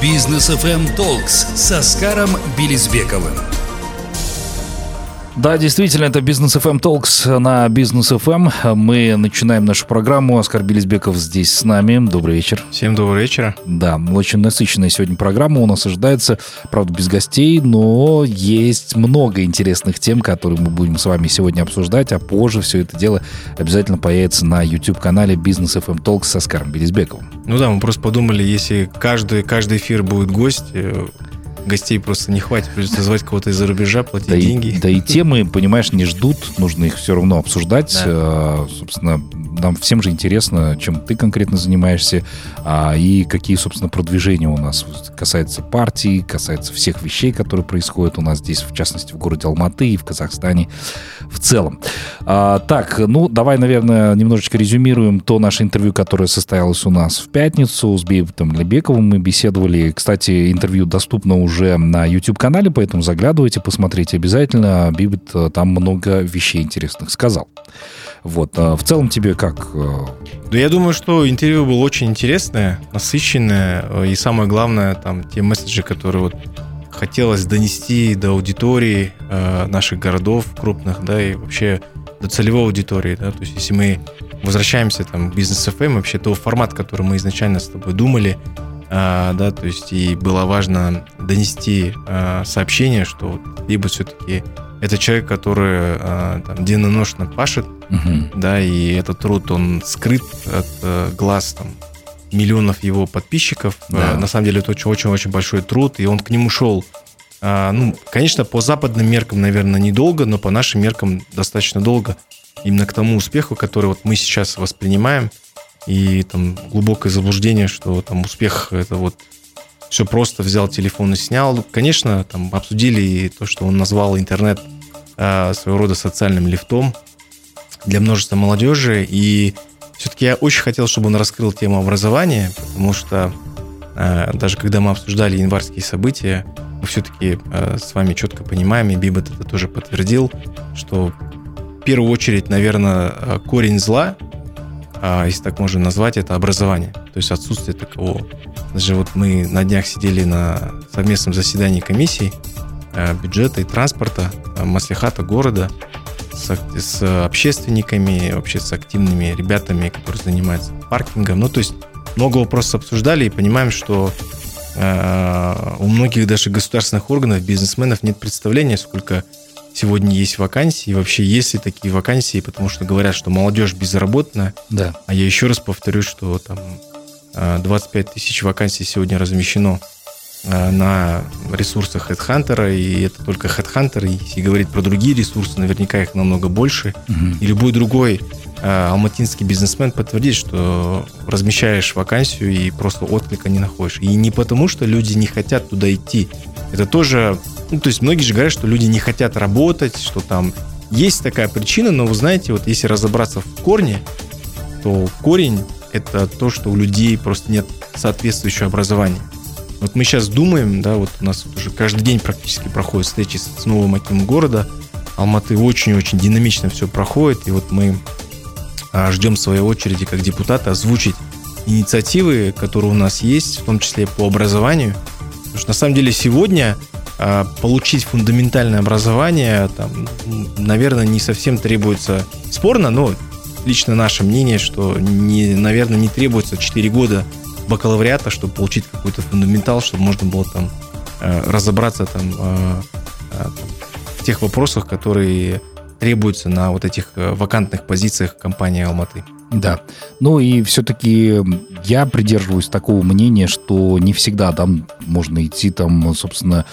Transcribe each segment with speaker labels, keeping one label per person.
Speaker 1: Бизнес FM Talks с Оскаром Белизбековым.
Speaker 2: Да, действительно, это Бизнес FM Talks на Бизнес FM. Мы начинаем нашу программу. Оскар Белизбеков здесь с нами. Добрый вечер.
Speaker 3: Всем добрый вечер.
Speaker 2: Да, очень насыщенная сегодня программа у нас ожидается. Правда, без гостей, но есть много интересных тем, которые мы будем с вами сегодня обсуждать, а позже все это дело обязательно появится на YouTube-канале Бизнес FM Talks с Оскаром Белизбековым.
Speaker 3: Ну да, мы просто подумали, если каждый, каждый эфир будет гость, э, гостей просто не хватит, придется звать кого-то из-за рубежа, платить
Speaker 2: да
Speaker 3: деньги.
Speaker 2: И, да и темы, понимаешь, не ждут, нужно их все равно обсуждать. Да. А, собственно, нам всем же интересно, чем ты конкретно занимаешься, а, и какие, собственно, продвижения у нас касается партии, касается всех вещей, которые происходят у нас здесь, в частности, в городе Алматы и в Казахстане в целом. А, так, ну, давай, наверное, немножечко резюмируем то наше интервью, которое состоялось у нас в пятницу с Бейбутом Лебековым. Мы беседовали. Кстати, интервью доступно уже на YouTube-канале, поэтому заглядывайте, посмотрите обязательно. Бибет э, там много вещей интересных сказал. Вот. А в целом тебе как? Э,
Speaker 3: да я думаю, что интервью было очень интересное, насыщенное, э, и самое главное, там, те месседжи, которые вот хотелось донести до аудитории э, наших городов крупных, да, и вообще до целевой аудитории, да, то есть если мы возвращаемся там к бизнес FM, вообще то формат, который мы изначально с тобой думали, э, да, то есть и было важно донести э, сообщение, что либо все-таки это человек, который э, там, денно-ношно пашет, угу. да, и этот труд, он скрыт от э, глаз там миллионов его подписчиков. Да. Э, на самом деле это очень-очень-очень большой труд, и он к нему шел. А, ну, конечно, по западным меркам, наверное, недолго, но по нашим меркам достаточно долго. Именно к тому успеху, который вот мы сейчас воспринимаем, и там глубокое заблуждение, что там успех это вот все просто взял телефон и снял. Конечно, там обсудили и то, что он назвал интернет э, своего рода социальным лифтом для множества молодежи. И все-таки я очень хотел, чтобы он раскрыл тему образования, потому что э, даже когда мы обсуждали январские события, мы все-таки э, с вами четко понимаем, и Бибет это тоже подтвердил, что в первую очередь, наверное, э, корень зла, если так можно назвать, это образование, то есть отсутствие такового. Даже вот мы на днях сидели на совместном заседании комиссии э, бюджета и транспорта, э, маслихата города, с, с общественниками, вообще с активными ребятами, которые занимаются паркингом. Ну, то есть много вопросов обсуждали и понимаем, что э, у многих даже государственных органов, бизнесменов нет представления, сколько сегодня есть вакансий, и вообще есть ли такие вакансии, потому что говорят, что молодежь безработная. Да. А я еще раз повторю, что там 25 э, тысяч вакансий сегодня размещено Э, на ресурсах HeadHunter, и это только HeadHunter, и если говорить про другие ресурсы, наверняка их намного больше. Угу. И любой другой э, алматинский бизнесмен подтвердит, что размещаешь вакансию и просто отклика не находишь. И не потому, что люди не хотят туда идти. Это тоже... Ну, то есть многие же говорят, что люди не хотят работать, что там есть такая причина, но вы знаете, вот если разобраться в корне, то корень это то, что у людей просто нет соответствующего образования. Вот мы сейчас думаем, да, вот у нас вот уже каждый день практически проходят встречи с новым акимом города. Алматы очень-очень динамично все проходит, и вот мы а, ждем своей очереди как депутаты озвучить инициативы, которые у нас есть, в том числе по образованию. Потому что на самом деле сегодня получить фундаментальное образование, там, наверное, не совсем требуется спорно, но лично наше мнение, что, не, наверное, не требуется 4 года бакалавриата, чтобы получить какой-то фундаментал, чтобы можно было там э, разобраться там э, э, в тех вопросах, которые требуются на вот этих вакантных позициях компании Алматы.
Speaker 2: Да. Ну и все-таки я придерживаюсь такого мнения, что не всегда там можно идти там, собственно,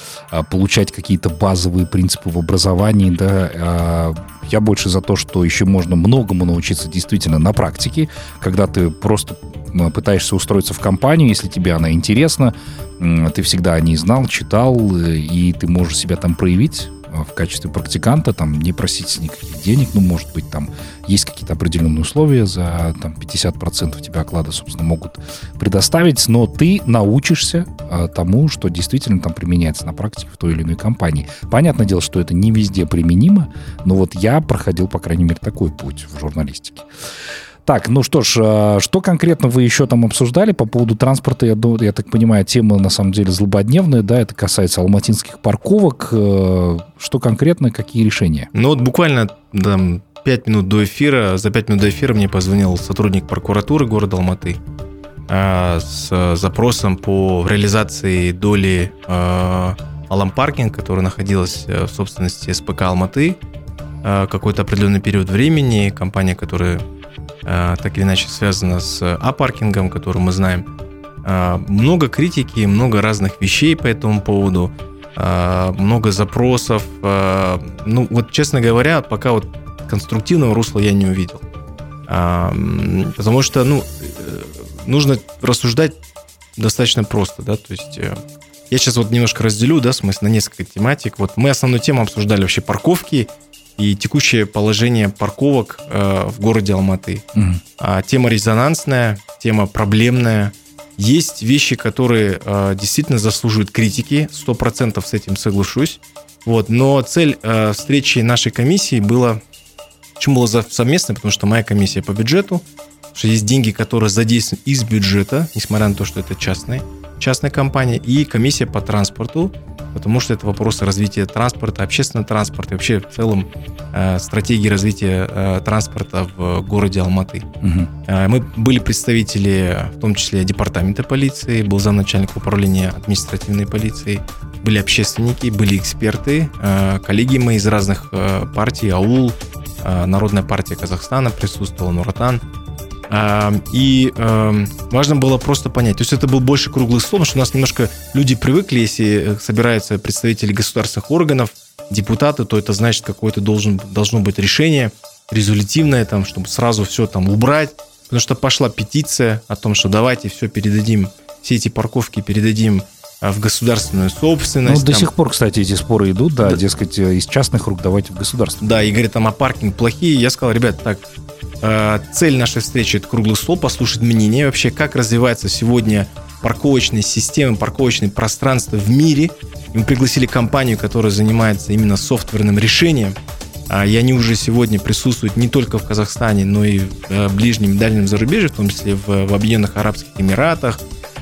Speaker 2: получать какие-то базовые принципы в образовании, да. А я больше за то, что еще можно многому научиться действительно на практике, когда ты просто пытаешься устроиться в компанию, если тебе она интересна, ты всегда о ней знал, читал, э, и ты можешь себя там проявить в качестве практиканта, там, не просить никаких денег, ну, может быть, там есть какие-то определенные условия, за там 50% тебя оклада, собственно, могут предоставить, но ты научишься а, тому, что действительно там применяется на практике в той или иной компании. Понятное дело, что это не везде применимо, но вот я проходил, по крайней мере, такой путь в журналистике. Так, ну что ж, а, что конкретно вы еще там обсуждали по поводу транспорта? Я, я так понимаю, тема на самом деле злободневная, да, это касается алматинских парковок. Э, что конкретно, какие решения?
Speaker 3: Ну вот буквально там, 5 минут до эфира, за 5 минут до эфира мне позвонил сотрудник прокуратуры города Алматы а, с запросом по реализации доли а, Алам Паркинг, которая находилась э, в собственности СПК Алматы какой-то определенный период времени. Компания, которая так или иначе связана с А-паркингом, который мы знаем. Много критики, много разных вещей по этому поводу, много запросов. Ну, вот, честно говоря, пока вот конструктивного русла я не увидел. Потому что, ну, нужно рассуждать достаточно просто, да, то есть э, я сейчас вот немножко разделю, да, смысл на несколько тематик. Вот мы основную тему обсуждали вообще парковки и текущее положение парковок э, в городе Алматы. Угу. А, тема резонансная, тема проблемная. Есть вещи, которые э, действительно заслуживают критики, сто процентов с этим соглашусь. Вот, но цель э, встречи нашей комиссии была, почему была совместная, потому что моя комиссия по бюджету, что есть деньги, которые задействованы из бюджета, несмотря на то, что это частная, частная компания, и комиссия по транспорту, потому что это вопросы развития транспорта, общественного транспорта и вообще в целом э, стратегии развития э, транспорта в городе Алматы. Угу. Э, мы были представители, в том числе департамента полиции, был замначальник управления административной полиции, были общественники, были эксперты, э, коллеги мои из разных э, партий, АУЛ, э, Народная партия Казахстана присутствовала, Нуратан. И важно было просто понять. То есть это был больше круглый стол, потому что у нас немножко люди привыкли, если собираются представители государственных органов, депутаты, то это значит какое-то должен, должно быть решение резолютивное, там, чтобы сразу все там убрать. Потому что пошла петиция о том, что давайте все передадим, все эти парковки передадим а, в государственную собственность.
Speaker 2: Ну, до там... сих пор, кстати, эти споры идут, да, да, дескать, из частных рук давайте в государство.
Speaker 3: Да, и говорят, там, а паркинг плохие. Я сказал, ребят, так, Э, цель нашей встречи – это круглый стол, послушать мнение вообще, как развивается сегодня парковочные системы, парковочные пространства в мире. И мы пригласили компанию, которая занимается именно софтверным решением. А, и они уже сегодня присутствуют не только в Казахстане, но и в э, ближнем и дальнем зарубежье, в том числе в Объединенных Арабских Эмиратах,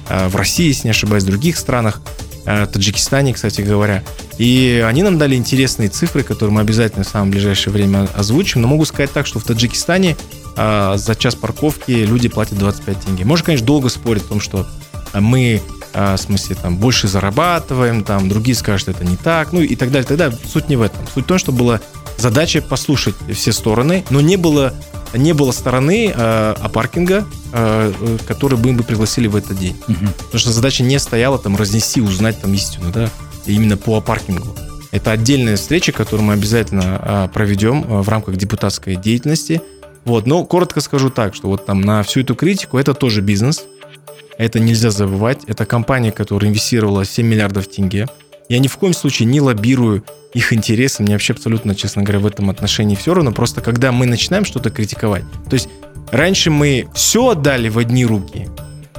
Speaker 3: э, в России, если не ошибаюсь, в других странах. Э, Таджикистане, кстати говоря. И они нам дали интересные цифры, которые мы обязательно в самое ближайшее время озвучим. Но могу сказать так, что в Таджикистане э, за час парковки люди платят 25 тенге. Можно, конечно, долго спорить о том, что мы э, в смысле, там, больше зарабатываем, там, другие скажут, это не так, ну и так далее, тогда суть не в этом. Суть в том, что была задача послушать все стороны, но не было не было стороны э, а паркинга, э, который бы мы пригласили в этот день. Угу. Потому что задача не стояла там разнести, узнать там истину, да, именно по паркингу. Это отдельная встреча, которую мы обязательно э, проведем э, в рамках депутатской деятельности. Вот, но коротко скажу так, что вот там на всю эту критику это тоже бизнес. Это нельзя забывать. Это компания, которая инвестировала 7 миллиардов тенге. Я ни в коем случае не лоббирую их интересы. Мне вообще абсолютно, честно говоря, в этом отношении все равно. Просто когда мы начинаем что-то критиковать, то есть раньше мы все отдали в одни руки,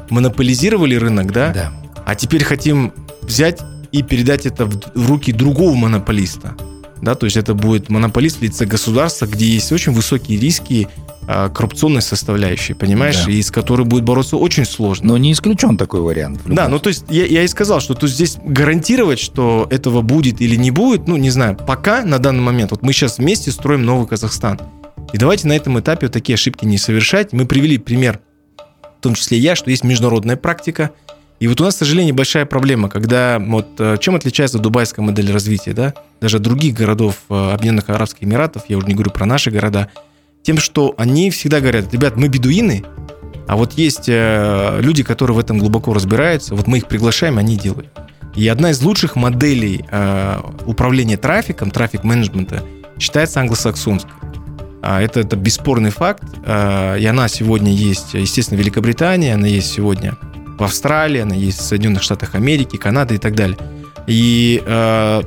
Speaker 3: монополизировали рынок, да?
Speaker 2: Да.
Speaker 3: А теперь хотим взять и передать это в, в руки другого монополиста. Да, то есть это будет монополист в лице государства, где есть очень высокие риски коррупционной составляющей, понимаешь, да. и с которой будет бороться очень сложно.
Speaker 2: Но не исключен такой вариант.
Speaker 3: Да, ну то есть я, я и сказал, что то здесь гарантировать, что этого будет или не будет, ну не знаю, пока на данный момент, вот мы сейчас вместе строим новый Казахстан. И давайте на этом этапе вот такие ошибки не совершать. Мы привели пример, в том числе я, что есть международная практика. И вот у нас, к сожалению, большая проблема, когда вот э, чем отличается дубайская модель развития, да, даже других городов э, Объединенных Арабских Эмиратов, я уже не говорю про наши города, тем, что они всегда говорят, ребят, мы бедуины, а вот есть э, люди, которые в этом глубоко разбираются, вот мы их приглашаем, они делают. И одна из лучших моделей э, управления трафиком, трафик-менеджмента, считается англосаксонской. А это, это бесспорный факт, э, и она сегодня есть, естественно, в Великобритании, она есть сегодня в Австралии, она есть в Соединенных Штатах Америки, Канады и так далее. И э,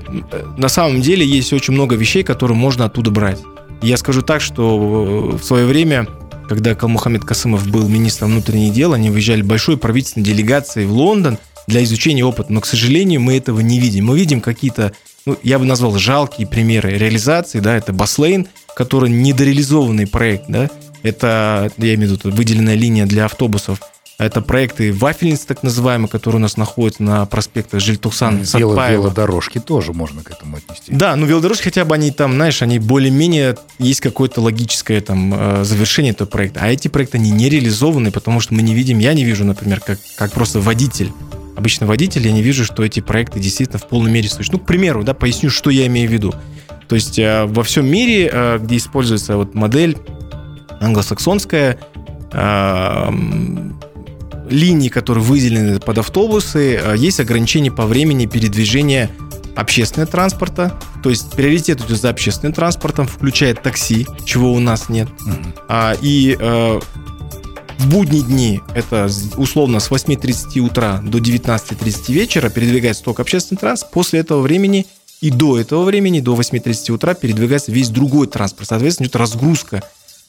Speaker 3: на самом деле есть очень много вещей, которые можно оттуда брать. Я скажу так, что в свое время, когда Калмухамед Касымов был министром внутренних дел, они выезжали большой правительственной делегацией в Лондон для изучения опыта. Но, к сожалению, мы этого не видим. Мы видим какие-то, ну, я бы назвал жалкие примеры реализации, да, это Баслейн, который недореализованный проект, да, это, я имею в виду, выделенная линия для автобусов. Это проекты вафельниц, так называемые, которые у нас находятся на проспектах Жильтухсан,
Speaker 2: Вело, велодорожки тоже можно к этому отнести.
Speaker 3: Да, ну велодорожки хотя бы они там, знаешь, они более-менее, есть какое-то логическое там э, завершение этого проекта. А эти проекты, они не реализованы, потому что мы не видим, я не вижу, например, как, как просто водитель, обычно водитель, я не вижу, что эти проекты действительно в полной мере существуют. Ну, к примеру, да, поясню, что я имею в виду. То есть э, во всем мире, э, где используется вот модель англосаксонская, линии, которые выделены под автобусы, э, есть ограничения по времени передвижения общественного транспорта, то есть приоритет идет за общественным транспортом, включая такси, чего у нас нет. Mm-hmm. и э, в будние дни это условно с 8.30 утра до 19.30 вечера передвигается только общественный транспорт. После этого времени и до этого времени, до 8.30 утра передвигается весь другой транспорт. Соответственно, идет разгрузка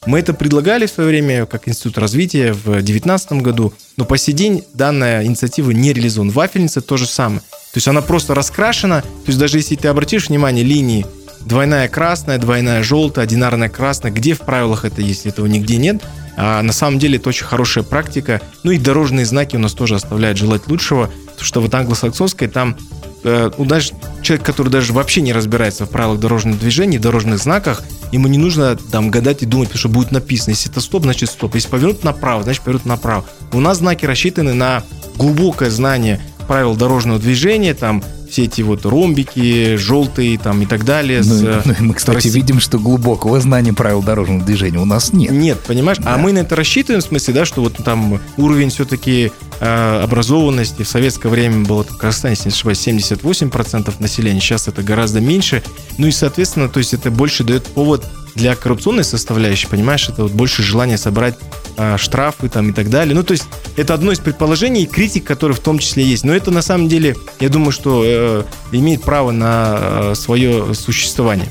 Speaker 3: мы это предлагали в свое время как Институт развития в 2019 году, но по сей день данная инициатива не реализована. Вафельница то же самое. То есть она просто раскрашена, то есть даже если ты обратишь внимание, линии двойная красная, двойная желтая, одинарная красная, где в правилах это есть, этого нигде нет. А на самом деле это очень хорошая практика. Ну и дорожные знаки у нас тоже оставляют желать лучшего, потому что вот англосаксонской там э, ну, даже человек, который даже вообще не разбирается в правилах дорожного движения, дорожных знаках, ему не нужно там гадать и думать, что будет написано. Если это стоп, значит стоп. Если повернут направо, значит повернут направо. У нас знаки рассчитаны на глубокое знание правил дорожного движения, там все эти вот ромбики, желтые там и так далее.
Speaker 2: Ну, с, ну, мы, кстати, России. видим, что глубокого знания правил дорожного движения у нас нет.
Speaker 3: Нет, понимаешь? А да. А мы на это рассчитываем, в смысле, да, что вот там уровень все-таки э, образованности в советское время было в Казахстане, если не ошибаюсь, 78% населения, сейчас это гораздо меньше. Ну и, соответственно, то есть это больше дает повод для коррупционной составляющей, понимаешь, это вот больше желание собрать э, штрафы там и так далее. Ну, то есть это одно из предположений критик, который в том числе есть. Но это на самом деле, я думаю, что э, имеет право на э, свое существование.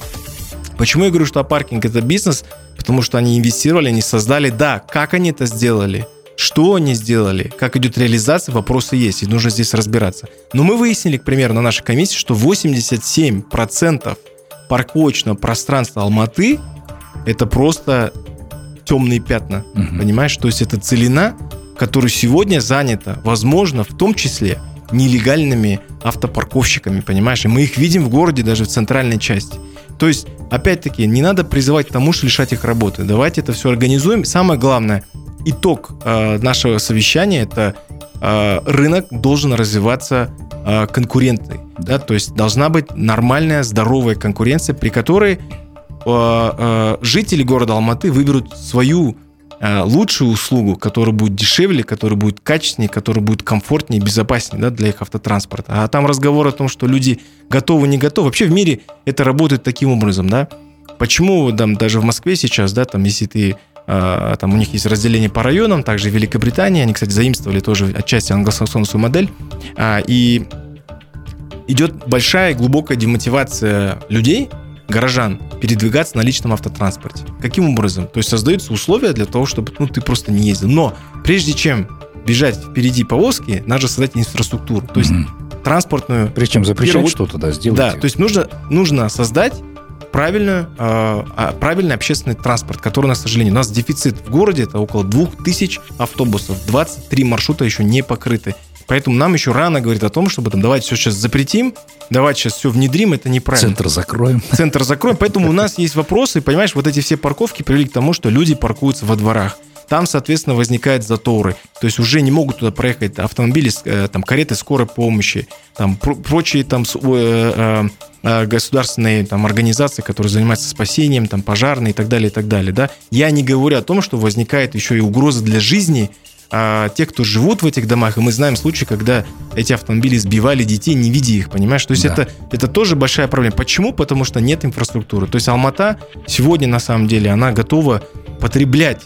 Speaker 3: Почему я говорю, что паркинг это бизнес? Потому что они инвестировали, они создали, да, как они это сделали, что они сделали, как идет реализация, вопросы есть, и нужно здесь разбираться. Но мы выяснили, к примеру, на нашей комиссии, что 87% парковочного пространства Алматы это просто темные пятна, угу. понимаешь? То есть это целина, которая сегодня занята, возможно, в том числе нелегальными автопарковщиками, понимаешь? И мы их видим в городе, даже в центральной части. То есть, опять-таки, не надо призывать к тому, что лишать их работы. Давайте это все организуем. Самое главное, итог э, нашего совещания – это э, рынок должен развиваться э, конкурентный. Да? То есть должна быть нормальная, здоровая конкуренция, при которой жители города Алматы выберут свою э, лучшую услугу, которая будет дешевле, которая будет качественнее, которая будет комфортнее, безопаснее да, для их автотранспорта. А там разговор о том, что люди готовы, не готовы. Вообще в мире это работает таким образом, да. Почему там даже в Москве сейчас, да, там если ты там у них есть разделение по районам, также в Великобритании, они, кстати, заимствовали тоже отчасти англосаксонскую модель, а, и идет большая глубокая демотивация людей, горожан передвигаться на личном автотранспорте. Каким образом? То есть создаются условия для того, чтобы ну, ты просто не ездил. Но прежде чем бежать впереди повозки, надо создать инфраструктуру. То есть mm-hmm. транспортную...
Speaker 2: Причем запрещать первую... что-то, да, сделать.
Speaker 3: Да, то есть нужно, нужно создать правильную, э, правильный общественный транспорт, который, на сожалению, у нас дефицит в городе, это около 2000 автобусов, 23 маршрута еще не покрыты. Поэтому нам еще рано говорить о том, чтобы там давайте все сейчас запретим, давайте сейчас все внедрим, это неправильно.
Speaker 2: Центр закроем.
Speaker 3: Центр закроем. Поэтому у нас есть вопросы, понимаешь, вот эти все парковки привели к тому, что люди паркуются во дворах. Там, соответственно, возникают заторы. То есть уже не могут туда проехать автомобили, э, там, кареты скорой помощи, там, прочие там, э, э, государственные там, организации, которые занимаются спасением, там, пожарные и так далее, и так далее. Да? Я не говорю о том, что возникает еще и угроза для жизни а, тех, кто живут в этих домах, и мы знаем случаи, когда эти автомобили сбивали детей, не видя их, понимаешь? То есть да. это, это тоже большая проблема. Почему? Потому что нет инфраструктуры. То есть Алмата сегодня, на самом деле, она готова потреблять,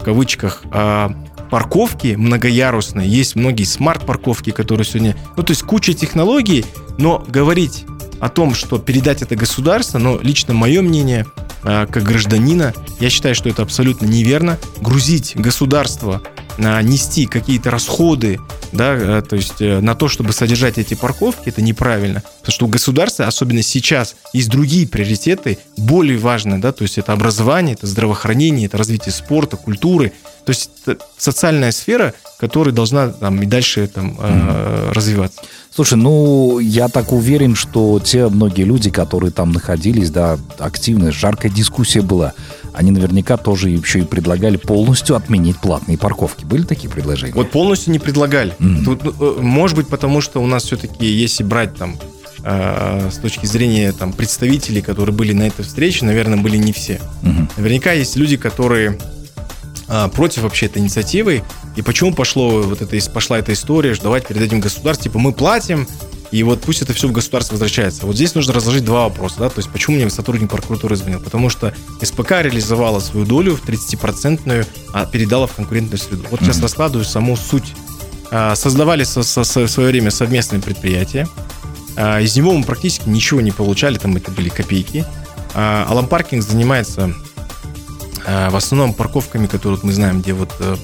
Speaker 3: в кавычках, а, парковки многоярусные. Есть многие смарт-парковки, которые сегодня... Ну, то есть куча технологий, но говорить о том, что передать это государство, но лично мое мнение, а, как гражданина, я считаю, что это абсолютно неверно. Грузить государство нести какие-то расходы, да, э, то есть э, на то, чтобы содержать эти парковки, это неправильно. Потому что у государства, особенно сейчас, есть другие приоритеты, более важные, да, то есть это образование, это здравоохранение, это развитие спорта, культуры. То есть это социальная сфера, которая должна там и дальше там э, развиваться.
Speaker 2: Слушай, ну, я так уверен, что те многие люди, которые там находились, да, активная, жаркая дискуссия была, они наверняка тоже еще и предлагали полностью отменить платные парковки. Были такие предложения?
Speaker 3: Вот полностью не предлагали. Mm-hmm. Тут, э, может быть, потому что у нас все-таки, если брать там э, с точки зрения там представителей, которые были на этой встрече, наверное, были не все. Mm-hmm. Наверняка есть люди, которые э, против вообще этой инициативы. И почему пошло вот это, пошла эта история, что давайте передадим государству, типа мы платим, и вот пусть это все в государство возвращается. Вот здесь нужно разложить два вопроса. Да? То есть почему мне сотрудник прокуратуры звонил? Потому что СПК реализовала свою долю в 30-процентную, а передала в конкурентную среду. Вот mm-hmm. сейчас раскладываю саму суть. А, создавали со, со, со, в свое время совместное предприятие. А, из него мы практически ничего не получали, там это были копейки. А, Алам Паркинг занимается в основном парковками, которые мы знаем, где вот э,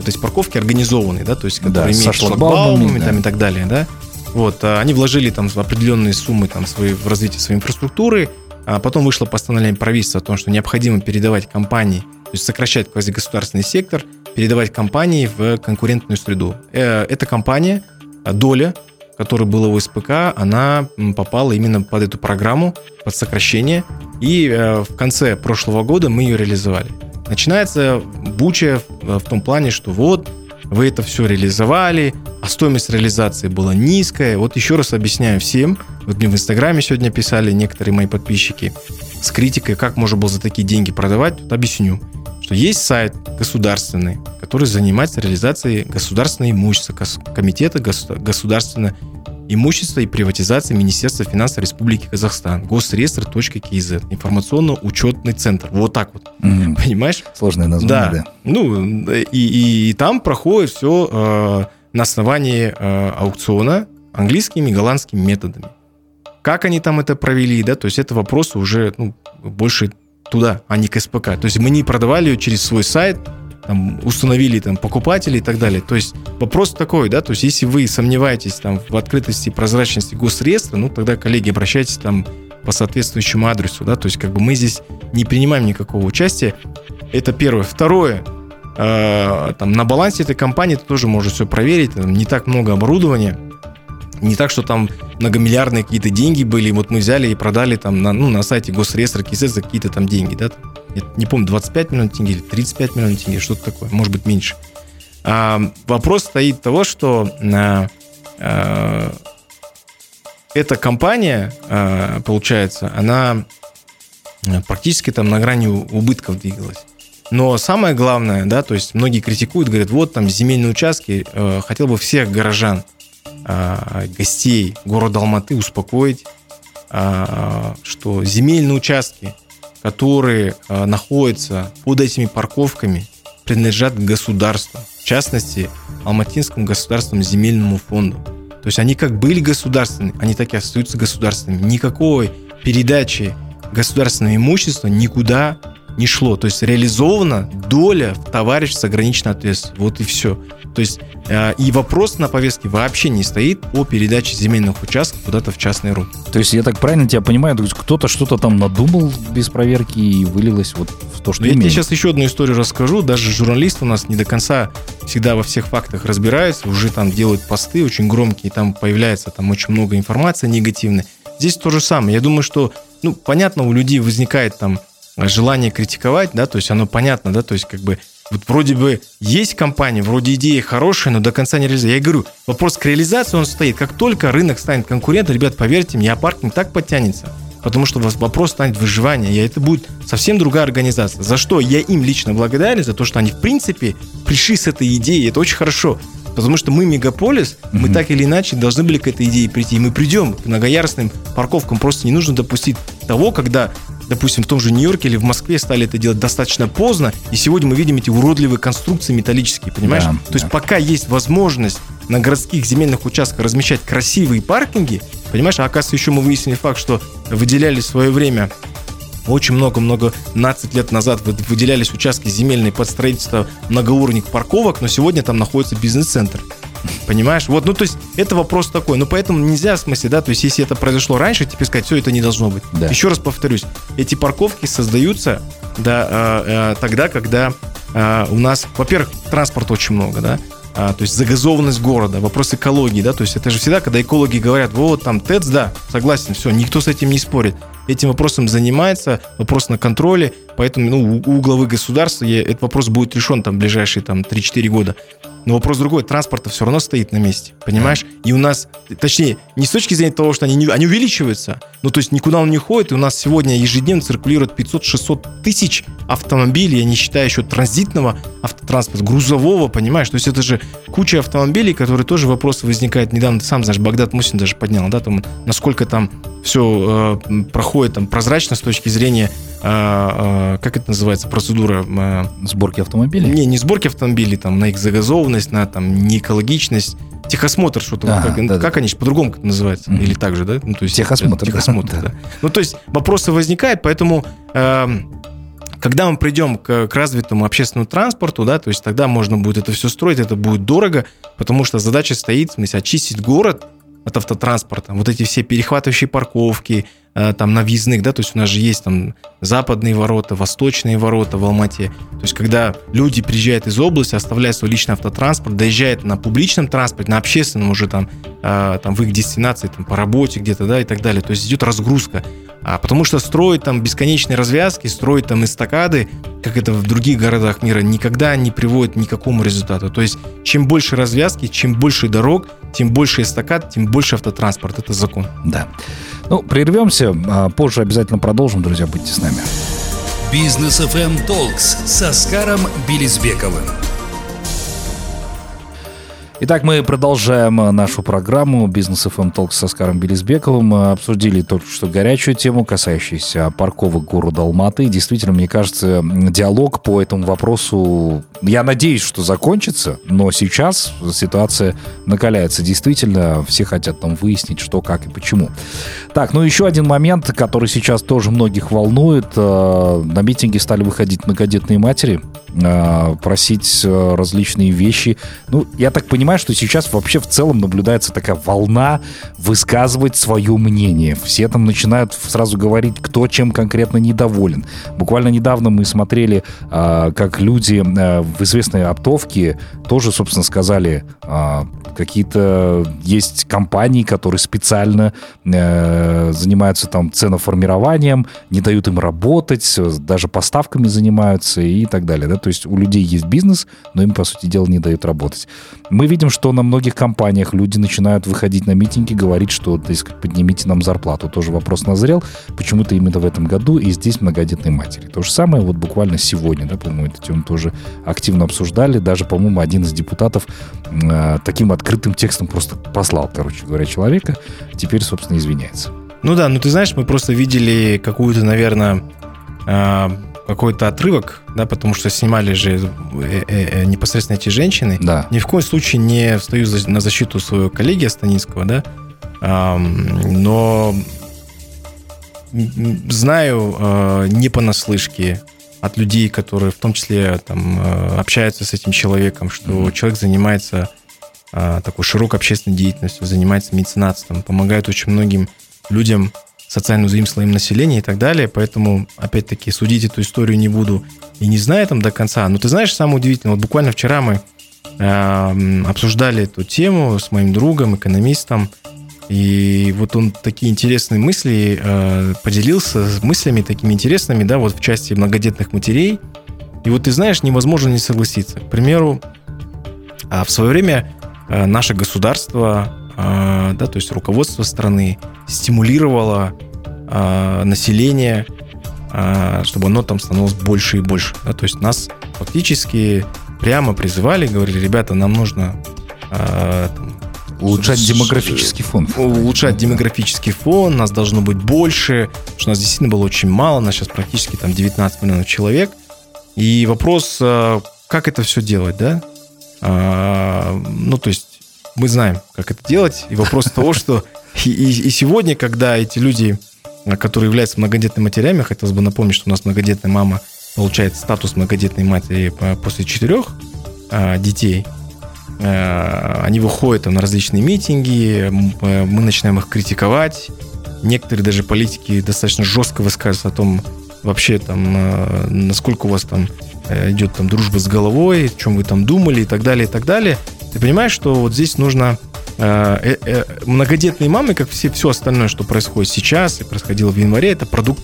Speaker 3: То есть парковки организованные, да, то есть которые да, имеют шлагбаумами да. там, и так далее, да. Вот, а они вложили там определенные суммы там, свои, в развитие своей инфраструктуры, а потом вышло постановление правительства о том, что необходимо передавать компании, то есть сокращать квазигосударственный сектор, передавать компании в конкурентную среду. Э, эта компания, доля, которая была у СПК, она попала именно под эту программу, под сокращение, и э, в конце прошлого года мы ее реализовали. Начинается буча в том плане, что вот, вы это все реализовали, а стоимость реализации была низкая. Вот еще раз объясняю всем, вот мне в Инстаграме сегодня писали некоторые мои подписчики с критикой, как можно было за такие деньги продавать, тут объясню, что есть сайт государственный, который занимается реализацией государственного имущества, комитета государственного Имущество и приватизация Министерства финансов Республики Казахстан. Госреестр.кз. Информационно-учетный центр. Вот так вот.
Speaker 2: Угу. Понимаешь? Сложное название, да. да.
Speaker 3: Ну, и, и, и там проходит все э, на основании э, аукциона английскими и голландскими методами. Как они там это провели, да, то есть это вопросы уже ну, больше туда, а не к СПК. То есть мы не продавали ее через свой сайт, там, установили там, покупатели и так далее. То есть вопрос такой, да, то есть если вы сомневаетесь там, в открытости и прозрачности госсредства, ну тогда, коллеги, обращайтесь там по соответствующему адресу, да, то есть как бы мы здесь не принимаем никакого участия. Это первое. Второе, э, там на балансе этой компании ты тоже можешь все проверить, там не так много оборудования, не так, что там многомиллиардные какие-то деньги были, вот мы взяли и продали там на, ну, на сайте Госреестра КИС за какие-то там деньги, да, не помню, 25 миллионов тенге или 35 миллионов тенге, что-то такое, может быть, меньше. А, вопрос стоит того, что а, а, эта компания, а, получается, она практически там на грани убытков двигалась. Но самое главное, да, то есть многие критикуют, говорят, вот там земельные участки, э, хотел бы всех горожан, э, гостей города Алматы успокоить, э, что земельные участки которые э, находятся под этими парковками, принадлежат государству, в частности, Алматинскому государственному земельному фонду. То есть они как были государственными, они так и остаются государственными. Никакой передачи государственного имущества никуда не шло. То есть реализована доля товарищ с ограниченной ответственностью. Вот и все. То есть э, и вопрос на повестке вообще не стоит о передаче земельных участков куда-то в частные руки.
Speaker 2: То есть я так правильно тебя понимаю, то есть кто-то что-то там надумал без проверки и вылилось вот в то, что
Speaker 3: Я тебе сейчас еще одну историю расскажу. Даже журналисты у нас не до конца всегда во всех фактах разбираются, уже там делают посты очень громкие, там появляется там очень много информации негативной. Здесь то же самое. Я думаю, что, ну, понятно, у людей возникает там желание критиковать, да, то есть оно понятно, да, то есть как бы вот вроде бы есть компания, вроде идея хорошая, но до конца не реализуется. Я говорю, вопрос к реализации он стоит. Как только рынок станет конкурентом, ребят, поверьте мне, а паркинг так подтянется. Потому что вопрос станет выживания, и это будет совсем другая организация. За что я им лично благодарен, за то, что они, в принципе, пришли с этой идеей. Это очень хорошо. Потому что мы мегаполис, mm-hmm. мы так или иначе должны были к этой идее прийти. И мы придем к многоярусным парковкам. Просто не нужно допустить того, когда допустим, в том же Нью-Йорке или в Москве стали это делать достаточно поздно, и сегодня мы видим эти уродливые конструкции металлические, понимаешь? Да, То да. есть пока есть возможность на городских земельных участках размещать красивые паркинги, понимаешь, а оказывается еще мы выяснили факт, что выделяли в свое время Очень много-много 15 лет назад выделялись участки земельные под строительство многоуровневых парковок, но сегодня там находится бизнес-центр. Понимаешь? Вот, ну, то есть, это вопрос такой. Но поэтому нельзя, в смысле, да, то есть, если это произошло раньше, теперь сказать, все, это не должно быть. Да. Еще раз повторюсь, эти парковки создаются, да, э, э, тогда, когда э, у нас, во-первых, транспорта очень много, да, а, то есть загазованность города, вопрос экологии, да, то есть это же всегда, когда экологи говорят, вот там ТЭЦ, да, согласен, все, никто с этим не спорит. Этим вопросом занимается, вопрос на контроле, поэтому ну, у главы государства этот вопрос будет решен там в ближайшие там 3-4 года. Но вопрос другой, транспорт все равно стоит на месте, понимаешь? И у нас, точнее, не с точки зрения того, что они, они увеличиваются, ну то есть никуда он не ходит, и у нас сегодня ежедневно циркулирует 500-600 тысяч автомобилей, я не считаю еще транзитного автотранспорта, грузового, понимаешь? То есть это же куча автомобилей, которые тоже вопросы возникают. Недавно ты сам знаешь, Багдад Мусин даже поднял, да, там, насколько там все э, проходит там прозрачно с точки зрения, э, э, как это называется, процедура... Э,
Speaker 2: сборки автомобилей?
Speaker 3: Не, не сборки автомобилей, там, на их загазованность, на там, неэкологичность, техосмотр, что-то, а, как, да, как да. они по-другому называются, mm-hmm. или так же, да?
Speaker 2: Ну, то есть, техосмотр.
Speaker 3: Техосмотр, да. да. Ну, то есть вопросы возникают, поэтому... Э, когда мы придем к, к развитому общественному транспорту, да, то есть тогда можно будет это все строить, это будет дорого, потому что задача стоит, в смысле, очистить город от автотранспорта. Вот эти все перехватывающие парковки, там на въездных, да, то есть у нас же есть там западные ворота, восточные ворота в Алмате. То есть когда люди приезжают из области, оставляют свой личный автотранспорт, доезжают на публичном транспорте, на общественном уже там, э, там в их дестинации, там по работе где-то, да, и так далее. То есть идет разгрузка. А потому что строить там бесконечные развязки, строить там эстакады, как это в других городах мира, никогда не приводит ни к какому результату. То есть чем больше развязки, чем больше дорог, тем больше эстакад, тем больше автотранспорт. Это закон.
Speaker 2: Да. Ну, прервемся. А позже обязательно продолжим, друзья. Будьте с нами.
Speaker 1: Бизнес FM Talks с Оскаром Белизбековым.
Speaker 2: Итак, мы продолжаем нашу программу «Бизнес FM Talk» с Оскаром Белизбековым. Обсудили только что горячую тему, касающуюся парковок города Алматы. Действительно, мне кажется, диалог по этому вопросу, я надеюсь, что закончится, но сейчас ситуация накаляется. Действительно, все хотят там выяснить, что, как и почему. Так, ну еще один момент, который сейчас тоже многих волнует. Э, на митинги стали выходить многодетные матери, э, просить э, различные вещи. Ну, я так понимаю, что сейчас вообще в целом наблюдается такая волна высказывать свое мнение. Все там начинают сразу говорить, кто чем конкретно недоволен. Буквально недавно мы смотрели, как люди в известной оптовке тоже, собственно, сказали, какие-то есть компании, которые специально занимаются там ценоформированием, не дают им работать, даже поставками занимаются и так далее. Да? То есть у людей есть бизнес, но им, по сути дела, не дают работать. Мы видим, что на многих компаниях люди начинают выходить на митинги, говорить, что, так поднимите нам зарплату. Тоже вопрос назрел. Почему-то именно в этом году и здесь многодетные матери. То же самое вот буквально сегодня, да, по-моему, эту тему тоже активно обсуждали. Даже, по-моему, один из депутатов э, таким открытым текстом просто послал, короче говоря, человека. Теперь, собственно, извиняется.
Speaker 3: Ну да, ну ты знаешь, мы просто видели какую-то, наверное, а, какой-то отрывок, да, потому что снимали же э, э, э, непосредственно эти женщины.
Speaker 2: Да.
Speaker 3: Ни в коем случае не встаю на защиту своего коллеги Астанинского, да, но знаю не понаслышке от людей, которые в том числе там общаются с этим человеком, что mm-hmm. человек занимается такой широкой общественной деятельностью, занимается меценатством, помогает очень многим людям социальным узлим слоим населения и так далее. Поэтому, опять-таки, судить эту историю не буду и не знаю там до конца. Но ты знаешь, самое удивительное, вот буквально вчера мы э, обсуждали эту тему с моим другом, экономистом, и вот он такие интересные мысли э, поделился мыслями такими интересными, да, вот в части многодетных матерей. И вот ты знаешь, невозможно не согласиться. К примеру, а в свое время э, наше государство а, да, то есть руководство страны стимулировало а, население, чтобы оно там становилось больше и больше. Да, то есть нас фактически прямо призывали, говорили, ребята, нам нужно
Speaker 2: Улучшать демографический фон.
Speaker 3: Улучшать демографический фон, нас должно быть больше, потому что нас действительно было очень мало, нас сейчас практически там 19 миллионов человек. И вопрос, как это все делать, да? Ну, то есть мы знаем, как это делать. И вопрос того, что и, и сегодня, когда эти люди которые являются многодетными матерями, хотелось бы напомнить, что у нас многодетная мама получает статус многодетной матери после четырех детей, они выходят на различные митинги, мы начинаем их критиковать. Некоторые даже политики достаточно жестко высказываются о том, вообще там, насколько у вас там идет там дружба с головой, о чем вы там думали и так далее, и так далее. Ты понимаешь, что вот здесь нужно э, э, многодетные мамы, как все, все остальное, что происходит сейчас и происходило в январе, это продукт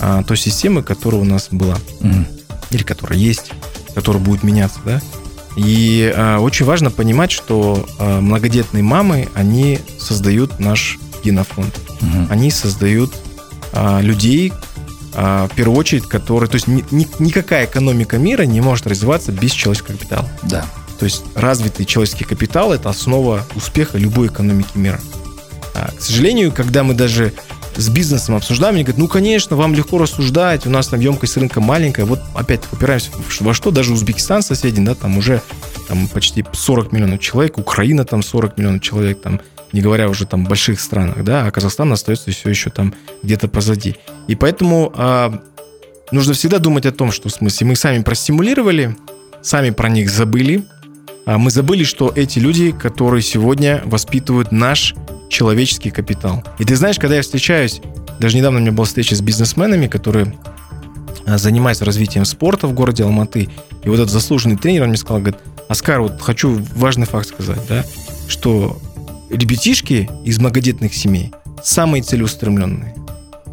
Speaker 3: э, той системы, которая у нас была. Mm. Или которая есть, которая будет меняться, да? И э, очень важно понимать, что э, многодетные мамы, они создают наш генофонд. Угу. Они создают э, людей, э, в первую очередь, которые... То есть ни, ни, никакая экономика мира не может развиваться без человеческого капитала.
Speaker 2: Да.
Speaker 3: То есть развитый человеческий капитал – это основа успеха любой экономики мира. А, к сожалению, когда мы даже с бизнесом обсуждаем, они говорят, ну, конечно, вам легко рассуждать, у нас там емкость рынка маленькая. Вот опять упираемся во что, даже Узбекистан соседний, да, там уже там почти 40 миллионов человек, Украина там 40 миллионов человек, там, не говоря уже там больших странах, да, а Казахстан остается все еще там где-то позади. И поэтому а, нужно всегда думать о том, что в смысле мы сами простимулировали, сами про них забыли, мы забыли, что эти люди, которые сегодня воспитывают наш человеческий капитал. И ты знаешь, когда я встречаюсь, даже недавно у меня была встреча с бизнесменами, которые а, занимаются развитием спорта в городе Алматы, и вот этот заслуженный тренер, он мне сказал, говорит, Оскар, вот хочу важный факт сказать, да, что ребятишки из многодетных семей самые целеустремленные,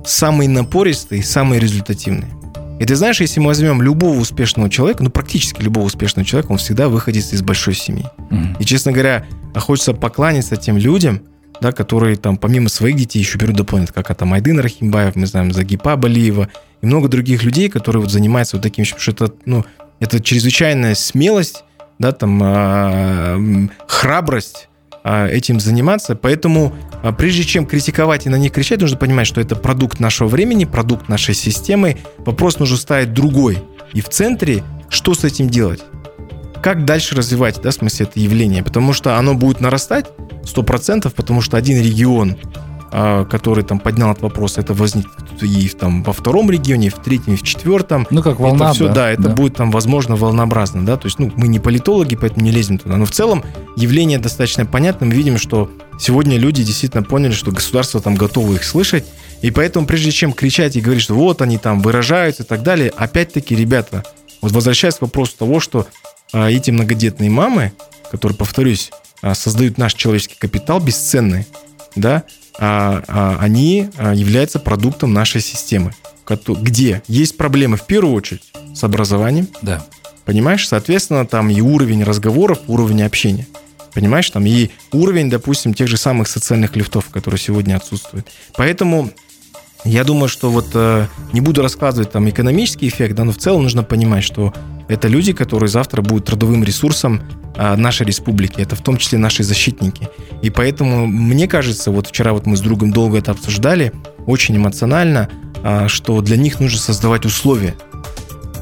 Speaker 3: самые напористые, самые результативные. И ты знаешь, если мы возьмем любого успешного человека, ну практически любого успешного человека, он всегда выходит из большой семьи. Mm-hmm. И, честно говоря, хочется покланяться тем людям, да, которые там помимо своих детей еще берут дополнительно, как это Майдын Рахимбаев, мы знаем, Загипа Балиева и много других людей, которые вот занимаются вот таким, что это, ну, это чрезвычайная смелость, да, там, э, храбрость этим заниматься. Поэтому а прежде чем критиковать и на них кричать, нужно понимать, что это продукт нашего времени, продукт нашей системы. Вопрос нужно ставить другой. И в центре, что с этим делать? Как дальше развивать, да, в смысле, это явление? Потому что оно будет нарастать 100%, потому что один регион а, который там поднял этот вопрос, это возникнет и там во втором регионе, и в третьем, и в четвертом.
Speaker 2: Ну, как волна,
Speaker 3: это все, да. Да, это да. будет там, возможно, волнообразно, да, то есть, ну, мы не политологи, поэтому не лезем туда, но в целом явление достаточно понятно, мы видим, что сегодня люди действительно поняли, что государство там готово их слышать, и поэтому, прежде чем кричать и говорить, что вот они там выражаются и так далее, опять-таки, ребята, вот возвращаясь к вопросу того, что а, эти многодетные мамы, которые, повторюсь, а, создают наш человеческий капитал бесценный, да, а, а, они а, являются продуктом нашей системы, где есть проблемы в первую очередь с образованием.
Speaker 2: Да.
Speaker 3: Понимаешь, соответственно, там и уровень разговоров, уровень общения. Понимаешь, там и уровень, допустим, тех же самых социальных лифтов, которые сегодня отсутствуют. Поэтому я думаю, что вот э, не буду рассказывать там экономический эффект, да, но в целом нужно понимать, что это люди, которые завтра будут трудовым ресурсом а, нашей республики. Это в том числе наши защитники. И поэтому мне кажется, вот вчера вот мы с другом долго это обсуждали, очень эмоционально, а, что для них нужно создавать условия.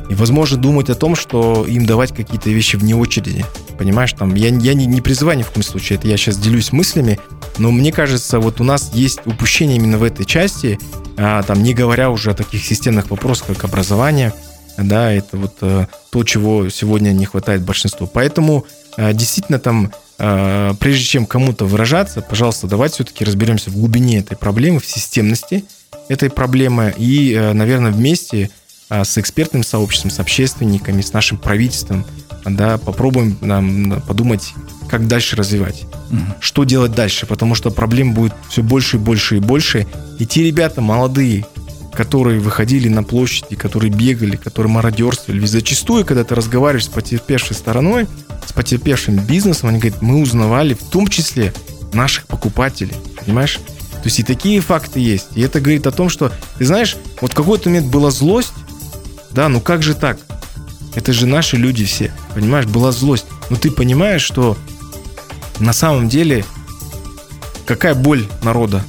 Speaker 3: И, возможно, думать о том, что им давать какие-то вещи вне очереди. Понимаешь, там, я, я не, не призываю ни в коем случае, это я сейчас делюсь мыслями, но мне кажется, вот у нас есть упущение именно в этой части, а, там, не говоря уже о таких системных вопросах, как образование – да, это вот э, то, чего сегодня не хватает большинству. Поэтому э, действительно там, э, прежде чем кому-то выражаться, пожалуйста, давайте все-таки разберемся в глубине этой проблемы, в системности этой проблемы и, наверное, вместе с экспертным сообществом, с общественниками, с нашим правительством, да, попробуем нам подумать, как дальше развивать, угу. что делать дальше, потому что проблем будет все больше и больше и больше. И те ребята молодые, которые выходили на площади, которые бегали, которые мародерствовали. Ведь зачастую, когда ты разговариваешь с потерпевшей стороной, с потерпевшим бизнесом, они говорят, мы узнавали в том числе наших покупателей, понимаешь? То есть и такие факты есть. И это говорит о том, что, ты знаешь, вот в какой-то момент была злость, да, ну как же так? Это же наши люди все, понимаешь, была злость. Но ты понимаешь, что на самом деле какая боль народа,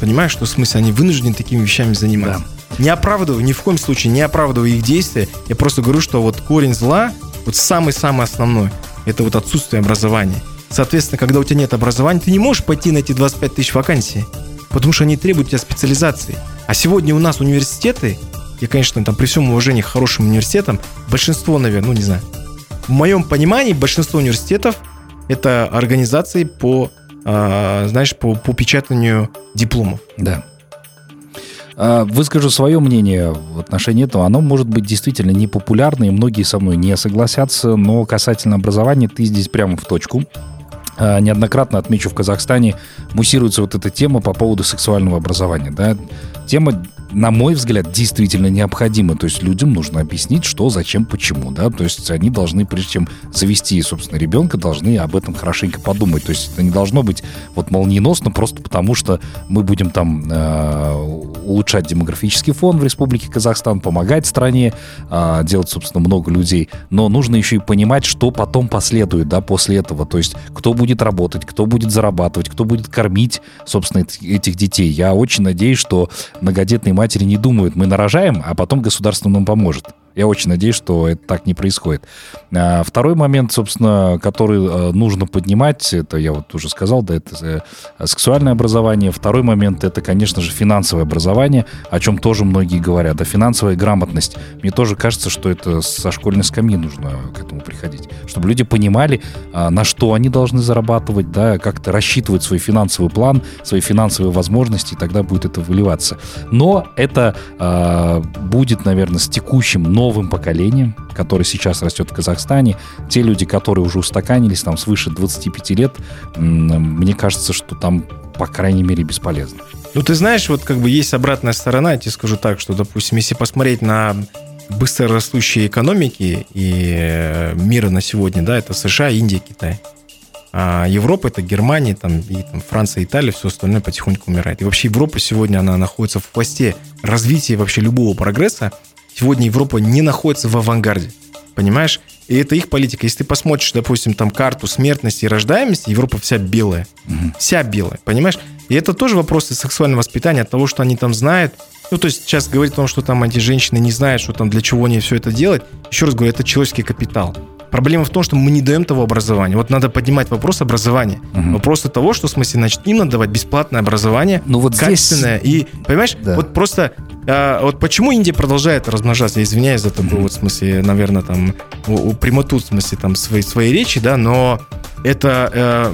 Speaker 3: Понимаешь, что в смысле они вынуждены такими вещами заниматься. Да. Не оправдываю, ни в коем случае не оправдываю их действия. Я просто говорю, что вот корень зла, вот самый-самый основной, это вот отсутствие образования. Соответственно, когда у тебя нет образования, ты не можешь пойти на эти 25 тысяч вакансий, потому что они требуют у тебя специализации. А сегодня у нас университеты, я, конечно, там при всем уважении к хорошим университетам, большинство, наверное, ну не знаю, в моем понимании большинство университетов это организации по, знаешь, по, по печатанию дипломов.
Speaker 2: Да. А, выскажу свое мнение в отношении этого. Оно может быть действительно непопулярно, и многие со мной не согласятся, но касательно образования ты здесь прямо в точку. А, неоднократно отмечу, в Казахстане муссируется вот эта тема по поводу сексуального образования. Да? Тема на мой взгляд, действительно необходимо. То есть людям нужно объяснить, что, зачем, почему. Да? То есть они должны, прежде чем завести, собственно, ребенка, должны об этом хорошенько подумать. То есть это не должно быть вот молниеносно просто потому, что мы будем там э, улучшать демографический фон в Республике Казахстан, помогать стране, э, делать, собственно, много людей. Но нужно еще и понимать, что потом последует да, после этого. То есть кто будет работать, кто будет зарабатывать, кто будет кормить, собственно, этих детей. Я очень надеюсь, что многодетные матери не думают, мы нарожаем, а потом государство нам поможет. Я очень надеюсь, что это так не происходит. А второй момент, собственно, который э, нужно поднимать, это я вот уже сказал, да, это э, сексуальное образование. Второй момент, это, конечно же, финансовое образование, о чем тоже многие говорят. А финансовая грамотность. Мне тоже кажется, что это со школьной скамьи нужно к этому приходить. Чтобы люди понимали, а, на что они должны зарабатывать, да, как-то рассчитывать свой финансовый план, свои финансовые возможности, и тогда будет это выливаться. Но это э, будет, наверное, с текущим, но новым поколением, которое сейчас растет в Казахстане, те люди, которые уже устаканились, там свыше 25 лет, мне кажется, что там, по крайней мере, бесполезно.
Speaker 3: Ну, ты знаешь, вот как бы есть обратная сторона, я тебе скажу так, что, допустим, если посмотреть на быстро растущие экономики и э, мира на сегодня, да, это США, Индия, Китай. А Европа это Германия, там, и там, Франция, Италия, все остальное потихоньку умирает. И вообще Европа сегодня, она находится в хвосте развития вообще любого прогресса. Сегодня Европа не находится в авангарде. Понимаешь? И это их политика. Если ты посмотришь, допустим, там карту смертности и рождаемости, Европа вся белая. Угу. Вся белая. Понимаешь? И это тоже вопросы сексуального воспитания, от того, что они там знают. Ну, то есть сейчас говорить о том, что там эти женщины не знают, что там для чего они все это делать. Еще раз говорю, это человеческий капитал. Проблема в том, что мы не даем того образования. Вот надо поднимать вопрос образования. Угу. Вопрос того, что, в смысле, значит, им надо давать бесплатное образование, ну, вот качественное. Здесь... И, понимаешь, да. вот просто а, вот почему Индия продолжает размножаться? Я извиняюсь за такую вот, в смысле, наверное, там, у, у прямоту, в смысле, там, своей, своей речи, да, но это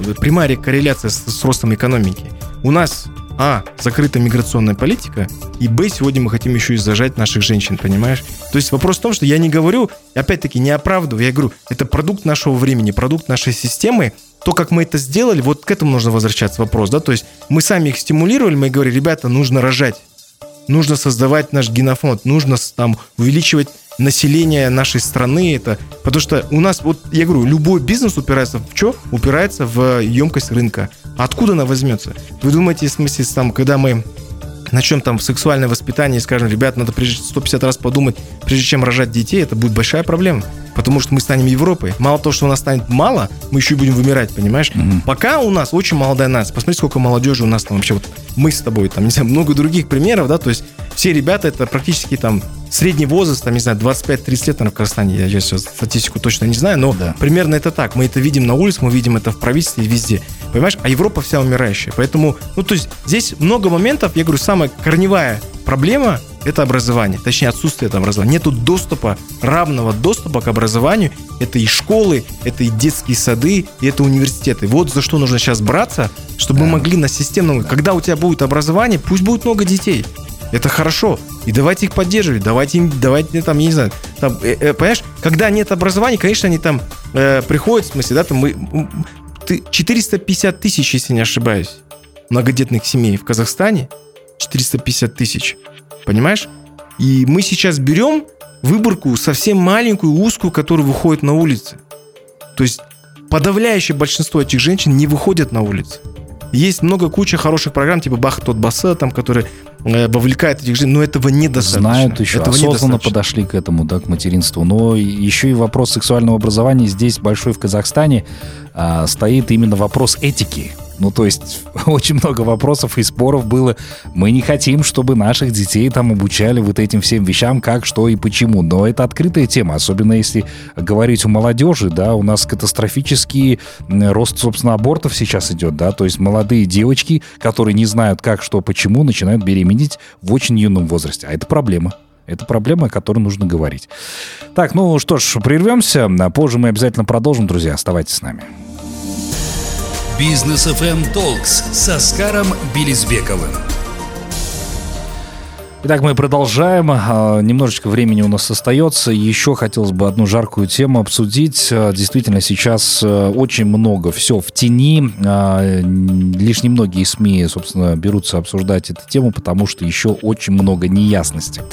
Speaker 3: э, прямая корреляция с, с ростом экономики. У нас а, закрытая миграционная политика, и Б, сегодня мы хотим еще и зажать наших женщин, понимаешь? То есть вопрос в том, что я не говорю, опять-таки, не оправдываю, я говорю, это продукт нашего времени, продукт нашей системы, то, как мы это сделали, вот к этому нужно возвращаться вопрос, да, то есть мы сами их стимулировали, мы говорили, ребята, нужно рожать, нужно создавать наш генофонд, нужно там увеличивать население нашей страны. Это, потому что у нас, вот я говорю, любой бизнес упирается в что? Упирается в емкость рынка. Откуда она возьмется? Вы думаете, в смысле, там, когда мы начнем там сексуальное воспитание и скажем, ребят, надо прежде 150 раз подумать, прежде чем рожать детей, это будет большая проблема. Потому что мы станем Европой. Мало того, что у нас станет мало, мы еще и будем вымирать, понимаешь? Угу. Пока у нас очень молодая нация. Посмотри, сколько молодежи у нас там вообще. Вот мы с тобой, там, не знаю, много других примеров, да, то есть все ребята это практически там средний возраст, там, не знаю, 25-30 лет, наверное, в Казахстане, я сейчас статистику точно не знаю, но да. примерно это так. Мы это видим на улице, мы видим это в правительстве и везде. Понимаешь? А Европа вся умирающая. Поэтому, ну, то есть здесь много моментов, я говорю, самая корневая проблема – это образование, точнее отсутствие этого образования. Нету доступа, равного доступа к образованию. Это и школы, это и детские сады, и это университеты. Вот за что нужно сейчас браться, чтобы да. мы могли на системном... Когда у тебя будет образование, пусть будет много детей. Это хорошо. И давайте их поддерживать, давайте им, давайте там, я не знаю, там, э, э, понимаешь, когда нет образования, конечно, они там э, приходят, в смысле, да, там мы, ты, 450 тысяч, если не ошибаюсь, многодетных семей в Казахстане, 450 тысяч, понимаешь? И мы сейчас берем выборку совсем маленькую, узкую, которая выходит на улицы. То есть подавляющее большинство этих женщин не выходят на улицы. Есть много куча хороших программ, типа Бах тот Баса, там, которые э, вовлекают этих женщин, но этого недостаточно.
Speaker 2: Знают еще, этого осознанно подошли к этому, да, к материнству. Но еще и вопрос сексуального образования здесь большой в Казахстане а, стоит именно вопрос этики Ну, то есть очень много вопросов и споров было. Мы не хотим, чтобы наших детей там обучали вот этим всем вещам, как, что и почему. Но это открытая тема, особенно если говорить о молодежи, да, у нас катастрофический рост, собственно, абортов сейчас идет, да, то есть молодые девочки, которые не знают, как, что, почему, начинают беременеть в очень юном возрасте. А это проблема. Это проблема, о которой нужно говорить. Так, ну что ж, прервемся. Позже мы обязательно продолжим, друзья. Оставайтесь с нами.
Speaker 1: Бизнес FM Talks с Оскаром Белизбековым.
Speaker 2: Итак, мы продолжаем. А, немножечко времени у нас остается. Еще хотелось бы одну жаркую тему обсудить. А, действительно, сейчас а, очень много все в тени. Лишь немногие СМИ, собственно, берутся обсуждать эту тему, потому что еще очень много неясности.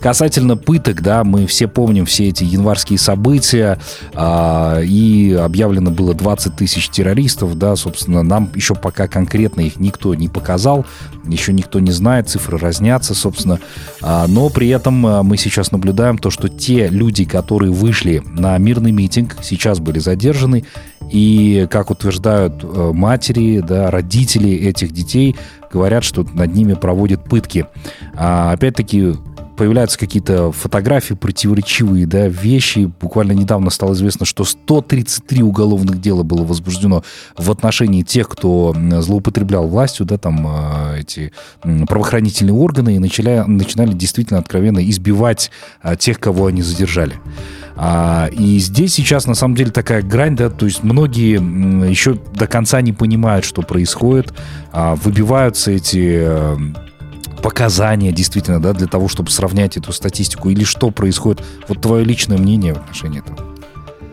Speaker 2: Касательно пыток, да, мы все помним все эти январские события, и объявлено было 20 тысяч террористов, да, собственно, нам еще пока конкретно их никто не показал, еще никто не знает, цифры разнятся, собственно, конечно. А, но при этом а, мы сейчас наблюдаем то, что те люди, которые вышли на мирный митинг, сейчас были задержаны. И, как утверждают э, матери, да, родители этих детей, говорят, что над ними проводят пытки. А, опять-таки, появляются какие-то фотографии противоречивые, да, вещи. Буквально недавно стало известно, что 133 уголовных дела было возбуждено в отношении тех, кто злоупотреблял властью, да, там э, эти правоохранительные органы и начали, начинали действительно откровенно избивать а, тех, кого они задержали. А, и здесь сейчас на самом деле такая грань, да, то есть многие еще до конца не понимают, что происходит, а, выбиваются эти э, показания действительно, да, для того, чтобы сравнять эту статистику? Или что происходит? Вот твое личное мнение в отношении этого.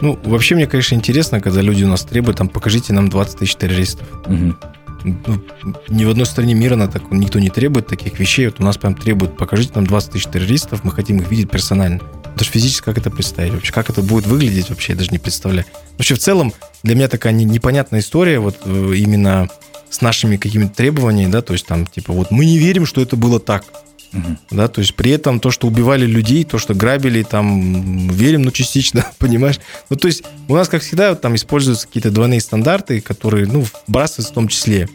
Speaker 3: Ну, вообще, мне, конечно, интересно, когда люди у нас требуют, там, покажите нам 20 тысяч террористов. Угу. Ну, ни в одной стране мира на так, никто не требует таких вещей. Вот у нас прям требуют, покажите нам 20 тысяч террористов, мы хотим их видеть персонально. Даже физически как это представить вообще, как это будет выглядеть вообще, я даже не представляю. Вообще, в целом, для меня такая непонятная история, вот э, именно с нашими какими-то требованиями, да, то есть там, типа, вот мы не верим, что это было так. Угу. Да, то есть при этом то, что убивали людей, то, что грабили, там, верим, но частично, понимаешь? Ну, то есть у нас, как всегда, там используются какие-то двойные стандарты, которые, ну, вбрасываются в том числе.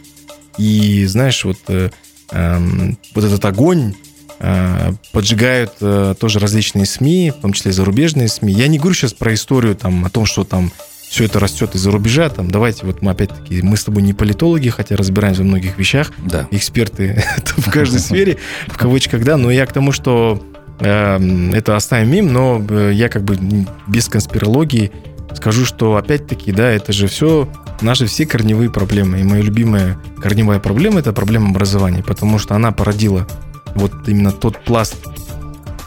Speaker 3: И, знаешь, вот, э, э, вот этот огонь э, поджигают э, тоже различные СМИ, в том числе зарубежные СМИ. Я не говорю сейчас про историю там, о том, что там все это растет из-за рубежа, там, давайте вот мы опять-таки, мы с тобой не политологи, хотя разбираемся во многих вещах, да. эксперты в каждой сфере, в кавычках, да, но я к тому, что э, это оставим мим, но э, я как бы без конспирологии скажу, что опять-таки, да, это же все наши все корневые проблемы. И моя любимая корневая проблема – это проблема образования, потому что она породила вот именно тот пласт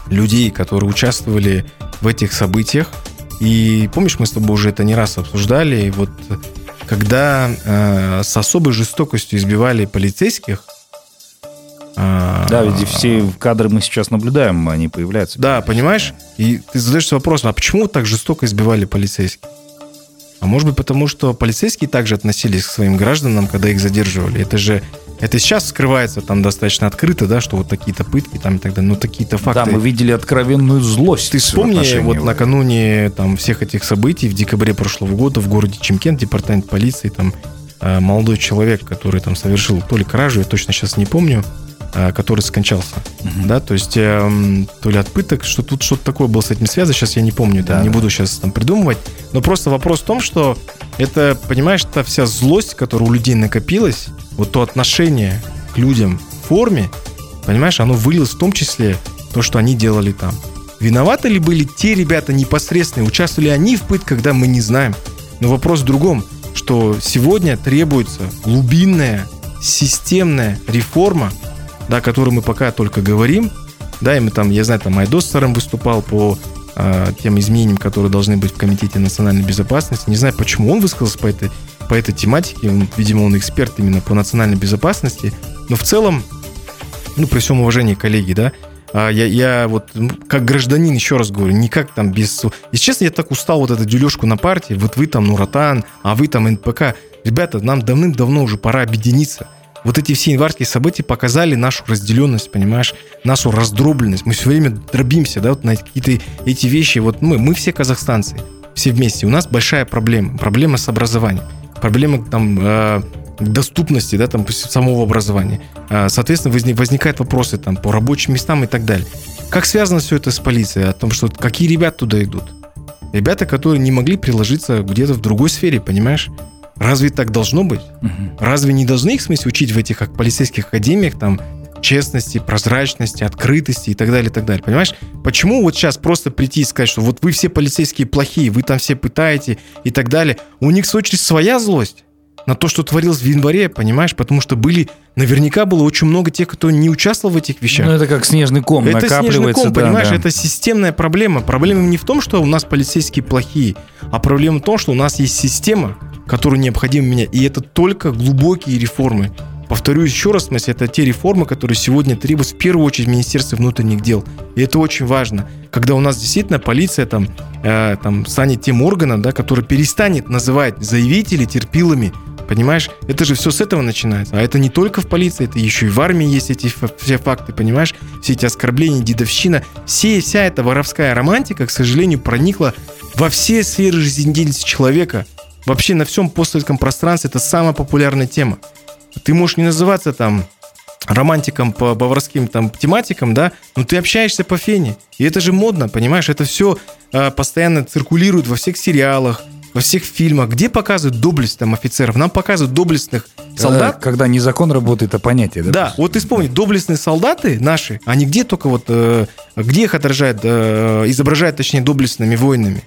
Speaker 3: людей, которые участвовали в этих событиях, и помнишь, мы с тобой уже это не раз обсуждали, вот когда э, с особой жестокостью избивали полицейских.
Speaker 2: Э, да, ведь все кадры мы сейчас наблюдаем, они появляются.
Speaker 3: Да, понимаешь? И ты задаешься вопросом, а почему так жестоко избивали полицейских? А может быть потому, что полицейские также относились к своим гражданам, когда их задерживали? Это же это сейчас скрывается там достаточно открыто, да, что вот такие-то пытки там и так далее, но такие-то факты.
Speaker 2: Да, мы видели откровенную злость.
Speaker 3: Ты вспомни, вот накануне там всех этих событий в декабре прошлого года в городе Чемкент, департамент полиции, там молодой человек, который там совершил то ли кражу, я точно сейчас не помню, э, который скончался, угу. да, то есть э, то ли от пыток, что тут что-то такое было с этим связано, сейчас я не помню, да, не буду сейчас там придумывать, но просто вопрос в том, что это, понимаешь, та вся злость, которая у людей накопилась, вот то отношение к людям в форме, понимаешь, оно вылилось в том числе то, что они делали там. Виноваты ли были те ребята непосредственные, участвовали они в пытках, когда мы не знаем. Но вопрос в другом, что сегодня требуется глубинная, системная реформа, да, о которой мы пока только говорим, да, и мы там, я знаю, там Айдос Сарам выступал по э, тем изменениям, которые должны быть в Комитете национальной безопасности. Не знаю, почему он высказался по этой по этой тематике. Он, видимо, он эксперт именно по национальной безопасности. Но в целом, ну, при всем уважении коллеги, да, я, я вот как гражданин, еще раз говорю, никак там без... Если честно, я так устал вот эту дележку на партии. Вот вы там Нуратан, а вы там НПК. Ребята, нам давным-давно уже пора объединиться. Вот эти все январские события показали нашу разделенность, понимаешь, нашу раздробленность. Мы все время дробимся, да, вот на какие-то эти вещи. Вот мы, мы все казахстанцы, все вместе. У нас большая проблема, проблема с образованием проблемы там э, доступности, да, там, самого образования. А, соответственно, возникают вопросы там по рабочим местам и так далее. Как связано все это с полицией? О том, что какие ребята туда идут? Ребята, которые не могли приложиться где-то в другой сфере, понимаешь? Разве так должно быть? Угу. Разве не должны их, в смысле, учить в этих как полицейских академиях, там, честности, прозрачности, открытости и так далее, и так далее. Понимаешь? Почему вот сейчас просто прийти и сказать, что вот вы все полицейские плохие, вы там все пытаете и так далее. У них, в свою очередь, своя злость на то, что творилось в январе, понимаешь? Потому что были, наверняка было очень много тех, кто не участвовал в этих вещах. Ну,
Speaker 2: это как снежный ком
Speaker 3: это
Speaker 2: накапливается.
Speaker 3: снежный ком,
Speaker 2: да,
Speaker 3: понимаешь?
Speaker 2: Да.
Speaker 3: Это системная проблема. Проблема не в том, что у нас полицейские плохие, а проблема в том, что у нас есть система, которую необходимо менять. И это только глубокие реформы. Повторюсь еще раз, смысле, это те реформы, которые сегодня требуют в первую очередь Министерства внутренних дел. И это очень важно. Когда у нас действительно полиция там, э, там станет тем органом, да, который перестанет называть заявителей терпилами, Понимаешь? Это же все с этого начинается. А это не только в полиции, это еще и в армии есть эти все факты, понимаешь? Все эти оскорбления, дедовщина. Все, вся эта воровская романтика, к сожалению, проникла во все сферы жизнедеятельности человека. Вообще на всем постсоветском пространстве это самая популярная тема. Ты можешь не называться там романтиком по баварским там тематикам, да, но ты общаешься по фене. И это же модно, понимаешь? Это все э, постоянно циркулирует во всех сериалах, во всех фильмах. Где показывают доблесть там офицеров? Нам показывают доблестных солдат.
Speaker 2: Когда, когда не закон работает, а понятие, да?
Speaker 3: Да, вот ты вспомни, доблестные солдаты наши, они где только вот, э, где их отражают, э, изображают, точнее, доблестными воинами?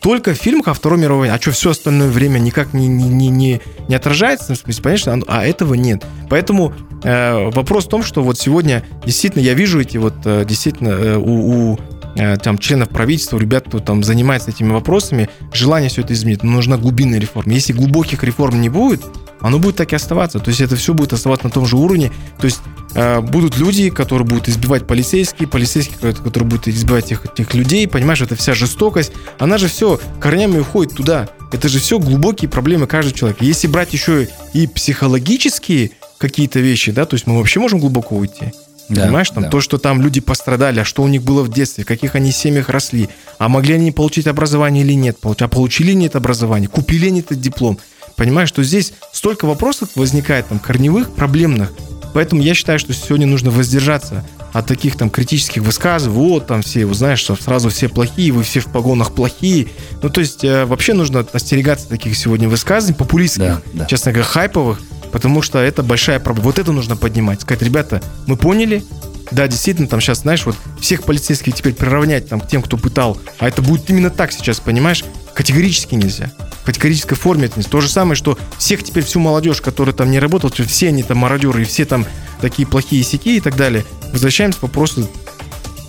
Speaker 3: Только в фильмах о Второй мировой войне. А что, все остальное время никак не, не, не, не отражается? В смысле, конечно, а этого нет. Поэтому э, вопрос в том, что вот сегодня действительно я вижу эти вот э, действительно э, у, у там, членов правительства, ребят, кто там занимается этими вопросами, желание все это изменить. Но нужна глубинная реформа. Если глубоких реформ не будет, оно будет так и оставаться. То есть это все будет оставаться на том же уровне. То есть э, будут люди, которые будут избивать полицейские, полицейские, которые будут избивать этих, этих людей. Понимаешь, это вся жестокость. Она же все корнями уходит туда. Это же все глубокие проблемы каждого человека. Если брать еще и психологические какие-то вещи, да, то есть мы вообще можем глубоко уйти. Да, Понимаешь, там да. то, что там люди пострадали, а что у них было в детстве, в каких они семьях росли, а могли они получить образование или нет, а получили нет образование, купили они этот диплом. Понимаешь, что здесь столько вопросов возникает, там, корневых, проблемных. Поэтому я считаю, что сегодня нужно воздержаться от таких там критических высказываний, вот там все, вы знаешь, что сразу все плохие, вы все в погонах плохие. Ну, то есть э, вообще нужно остерегаться таких сегодня высказываний, популистских, да, да. честно говоря, хайповых, потому что это большая проблема. Вот это нужно поднимать. Сказать, ребята, мы поняли, да, действительно, там сейчас, знаешь, вот всех полицейских теперь приравнять там, к тем, кто пытал, а это будет именно так сейчас, понимаешь? Категорически нельзя. В категорической форме это не то же самое, что всех теперь всю молодежь, которая там не работала, все они там мародеры, и все там такие плохие сети и так далее. Возвращаемся к вопросу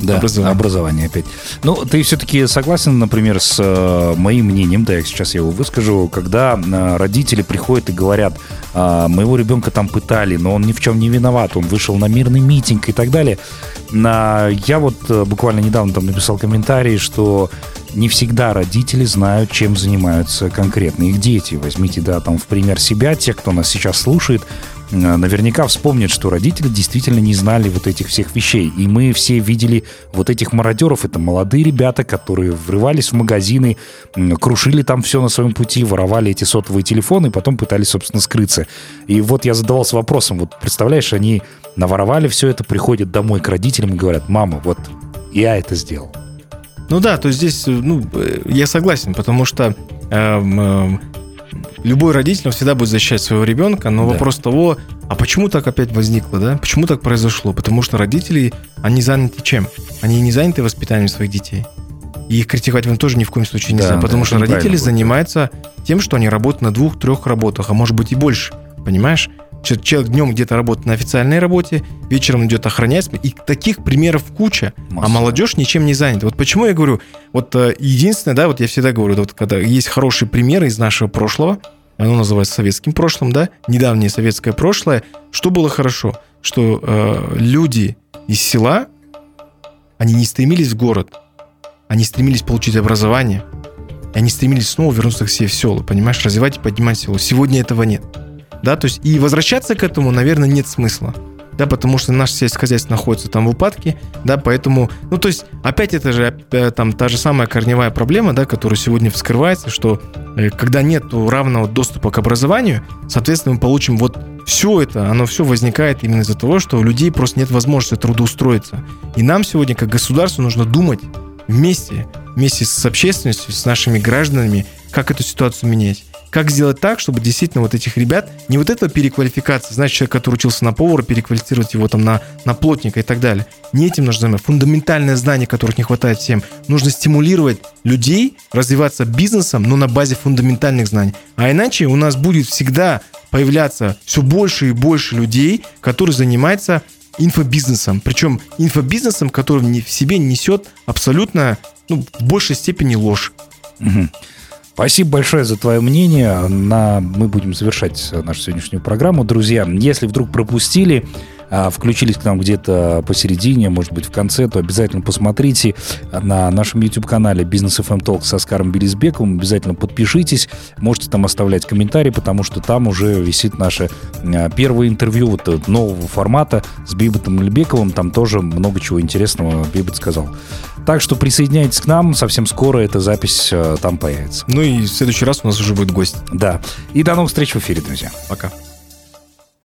Speaker 2: да, образование. образование опять. Ну, ты все-таки согласен, например, с э, моим мнением, да, я сейчас его выскажу, когда э, родители приходят и говорят, э, моего ребенка там пытали, но он ни в чем не виноват, он вышел на мирный митинг и так далее. Я вот э, буквально недавно там написал комментарий, что не всегда родители знают, чем занимаются конкретно их дети. Возьмите, да, там в пример себя, те, кто нас сейчас слушает, наверняка вспомнят, что родители действительно не знали вот этих всех вещей. И мы все видели вот этих мародеров. Это молодые ребята, которые врывались в магазины, крушили там все на своем пути, воровали эти сотовые телефоны и потом пытались, собственно, скрыться. И вот я задавался вопросом, вот представляешь, они наворовали все это, приходят домой к родителям и говорят, мама, вот я это сделал.
Speaker 3: Ну да, то здесь, ну, э, я согласен, потому что э, любой родитель он всегда будет защищать своего ребенка, но да. вопрос того, а почему так опять возникло, да? Почему так произошло? Потому что родители, они заняты чем? Они не заняты воспитанием своих детей. И их критиковать вам тоже ни в коем случае нельзя, да, потому да, что родители занимаются тем, что они работают на двух-трех работах, а может быть и больше. Понимаешь? Человек днем где-то работает на официальной работе, вечером идет охранять. И таких примеров куча. Масса. А молодежь ничем не занята. Вот почему я говорю, вот э, единственное, да, вот я всегда говорю, вот когда есть хорошие примеры из нашего прошлого, оно называется советским прошлым, да, недавнее советское прошлое, что было хорошо? Что э, люди из села, они не стремились в город, они стремились получить образование, и они стремились снова вернуться к себе в село, понимаешь, развивать и поднимать село. Сегодня этого нет да, то есть и возвращаться к этому, наверное, нет смысла. да, потому что наше сельскохозяйство находится там в упадке, да, поэтому, ну, то есть, опять это же э, там та же самая корневая проблема, да, которая сегодня вскрывается, что э, когда нет равного доступа к образованию, соответственно, мы получим вот все это, оно все возникает именно из-за того, что у людей просто нет возможности трудоустроиться. И нам сегодня, как государству, нужно думать вместе, вместе с общественностью, с нашими гражданами, как эту ситуацию менять. Как сделать так, чтобы действительно вот этих ребят, не вот эта переквалификация, значит, человек, который учился на повара, переквалифицировать его там на, на плотника и так далее. Не этим нужно заниматься. Фундаментальное знание, которых не хватает всем. Нужно стимулировать людей развиваться бизнесом, но на базе фундаментальных знаний. А иначе у нас будет всегда появляться все больше и больше людей, которые занимаются инфобизнесом. Причем инфобизнесом, который в себе несет абсолютно, ну, в большей степени ложь.
Speaker 2: Угу. Спасибо большое за твое мнение. На... Мы будем завершать нашу сегодняшнюю программу. Друзья, если вдруг пропустили, включились к нам где-то посередине, может быть, в конце, то обязательно посмотрите на нашем YouTube-канале Бизнес FM Talk со Скаром Белизбековым. Обязательно подпишитесь, можете там оставлять комментарии, потому что там уже висит наше а, первое интервью вот нового формата с Бибетом Ильбековым. Там тоже много чего интересного Бибет сказал. Так что присоединяйтесь к нам, совсем скоро эта запись а, там появится.
Speaker 3: Ну и в следующий раз у нас уже будет гость.
Speaker 2: Да. И до новых встреч в эфире, друзья.
Speaker 3: Пока.